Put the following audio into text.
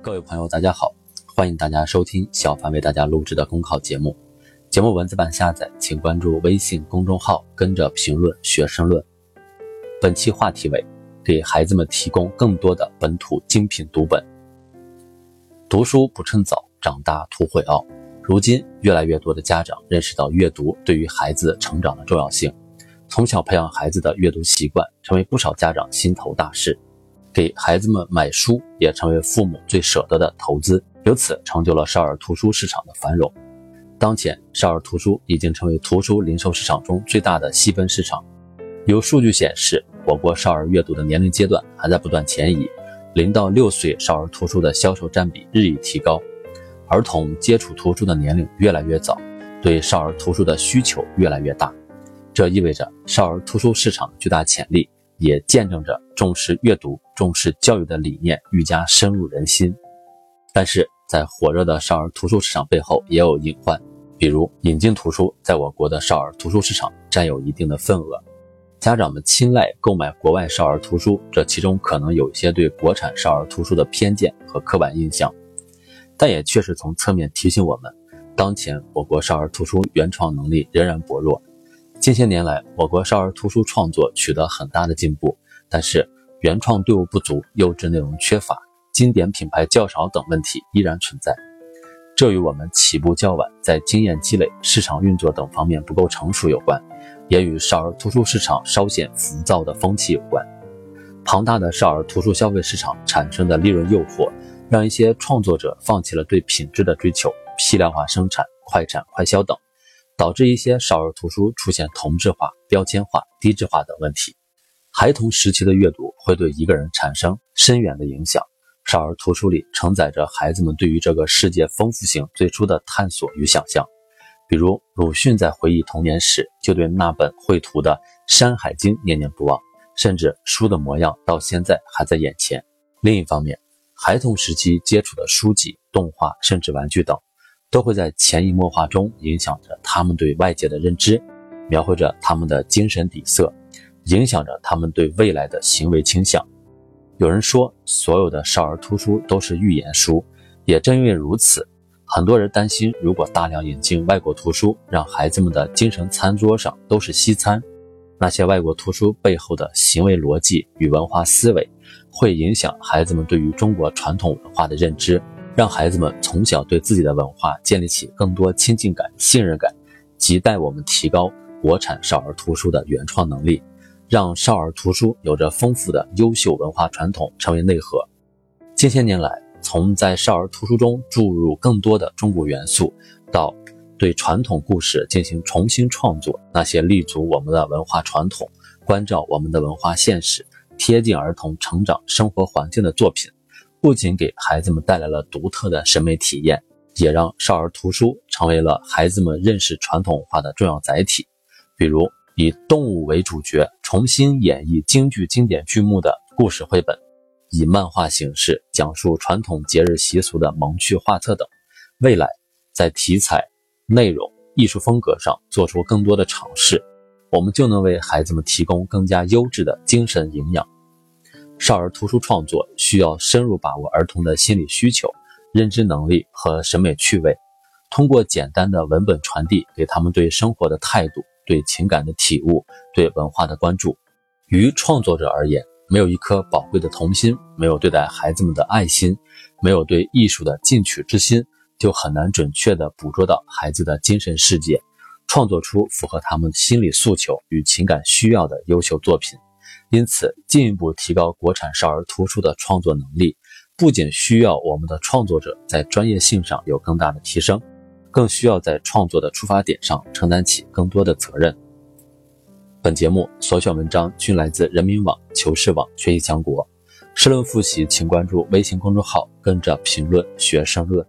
各位朋友，大家好，欢迎大家收听小凡为大家录制的公考节目。节目文字版下载，请关注微信公众号“跟着评论学申论”。本期话题为：给孩子们提供更多的本土精品读本。读书不趁早，长大图会傲。如今，越来越多的家长认识到阅读对于孩子成长的重要性，从小培养孩子的阅读习惯，成为不少家长心头大事。给孩子们买书也成为父母最舍得的投资，由此成就了少儿图书市场的繁荣。当前，少儿图书已经成为图书零售市场中最大的细分市场。有数据显示，我国少儿阅读的年龄阶段还在不断前移，零到六岁少儿图书的销售占比日益提高，儿童接触图书的年龄越来越早，对少儿图书的需求越来越大。这意味着少儿图书市场巨大潜力。也见证着重视阅读、重视教育的理念愈加深入人心。但是在火热的少儿图书市场背后，也有隐患，比如引进图书在我国的少儿图书市场占有一定的份额，家长们青睐购买国外少儿图书，这其中可能有一些对国产少儿图书的偏见和刻板印象，但也确实从侧面提醒我们，当前我国少儿图书原创能力仍然薄弱。近些年来，我国少儿图书创作取得很大的进步，但是原创队伍不足、优质内容缺乏、经典品牌较少等问题依然存在。这与我们起步较晚，在经验积累、市场运作等方面不够成熟有关，也与少儿图书市场稍显浮躁的风气有关。庞大的少儿图书消费市场产生的利润诱惑，让一些创作者放弃了对品质的追求，批量化生产、快产快销等。导致一些少儿图书出现同质化、标签化、低质化等问题。孩童时期的阅读会对一个人产生深远的影响。少儿图书里承载着孩子们对于这个世界丰富性最初的探索与想象。比如鲁迅在回忆童年时，就对那本绘图的《山海经》念念不忘，甚至书的模样到现在还在眼前。另一方面，孩童时期接触的书籍、动画，甚至玩具等。都会在潜移默化中影响着他们对外界的认知，描绘着他们的精神底色，影响着他们对未来的行为倾向。有人说，所有的少儿图书都是寓言书，也正因为如此，很多人担心，如果大量引进外国图书，让孩子们的精神餐桌上都是西餐，那些外国图书背后的行为逻辑与文化思维，会影响孩子们对于中国传统文化的认知。让孩子们从小对自己的文化建立起更多亲近感、信任感，亟待我们提高国产少儿图书的原创能力，让少儿图书有着丰富的优秀文化传统成为内核。近些年来，从在少儿图书中注入更多的中国元素，到对传统故事进行重新创作，那些立足我们的文化传统、关照我们的文化现实、贴近儿童成长生活环境的作品。不仅给孩子们带来了独特的审美体验，也让少儿图书成为了孩子们认识传统文化的重要载体。比如，以动物为主角重新演绎京剧经典剧目的故事绘本，以漫画形式讲述传统节日习俗的萌趣画册等。未来，在题材、内容、艺术风格上做出更多的尝试，我们就能为孩子们提供更加优质的精神营养。少儿图书创作需要深入把握儿童的心理需求、认知能力和审美趣味，通过简单的文本传递给他们对生活的态度、对情感的体悟、对文化的关注。于创作者而言，没有一颗宝贵的童心，没有对待孩子们的爱心，没有对艺术的进取之心，就很难准确地捕捉到孩子的精神世界，创作出符合他们心理诉求与情感需要的优秀作品。因此，进一步提高国产少儿图书的创作能力，不仅需要我们的创作者在专业性上有更大的提升，更需要在创作的出发点上承担起更多的责任。本节目所选文章均来自人民网、求是网、学习强国。申论复习，请关注微信公众号，跟着评论学申论。